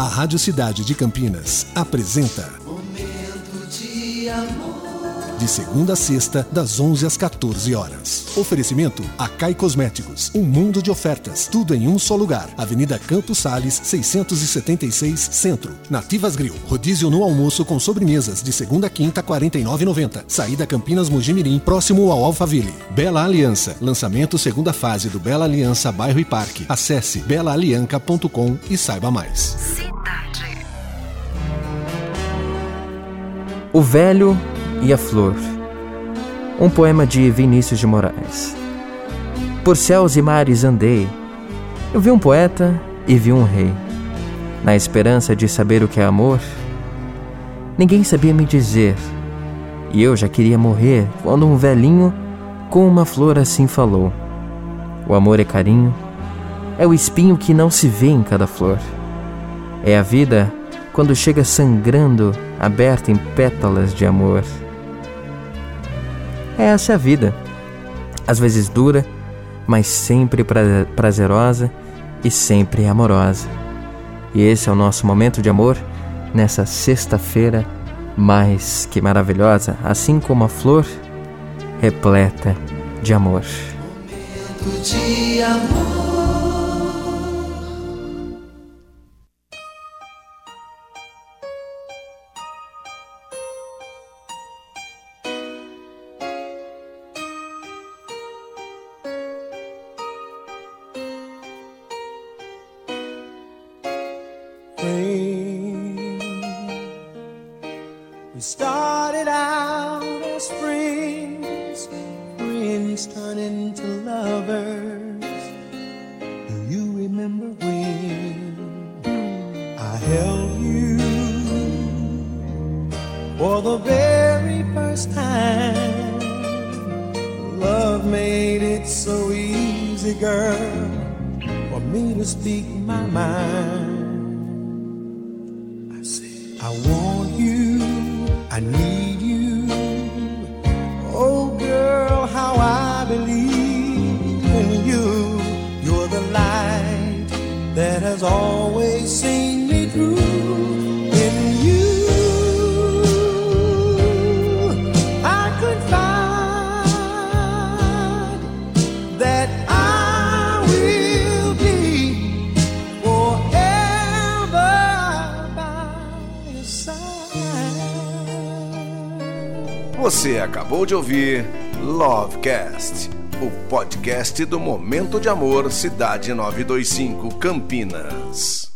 A Rádio Cidade de Campinas apresenta. De segunda a sexta, das 11 às 14 horas. Oferecimento Acai Cosméticos, um mundo de ofertas, tudo em um só lugar. Avenida Campos Sales, 676 Centro. Nativas Grill, rodízio no almoço com sobremesas de segunda a quinta, 49,90. Saída Campinas Mojimirim, próximo ao Alphaville. Bela Aliança, lançamento segunda fase do Bela Aliança Bairro e Parque. Acesse belaalianca.com e saiba mais. Cidade. O Velho e a Flor. Um poema de Vinícius de Moraes. Por céus e mares andei. Eu vi um poeta e vi um rei. Na esperança de saber o que é amor, ninguém sabia me dizer. E eu já queria morrer quando um velhinho com uma flor assim falou: O amor é carinho, é o espinho que não se vê em cada flor. É a vida quando chega sangrando, aberta em pétalas de amor. É essa a vida. Às vezes dura, mas sempre pra- prazerosa e sempre amorosa. E esse é o nosso momento de amor nessa sexta-feira mais que maravilhosa, assim como a flor repleta de amor. Momento de amor. We started out as friends, friends turned into lovers. Do you remember when I held you for the very first time? Love made it so easy, girl, for me to speak my mind. I want you, I need you. Oh, girl, how I believe in you. You're the light that has always seen me through. Você acabou de ouvir Lovecast, o podcast do Momento de Amor Cidade 925 Campinas.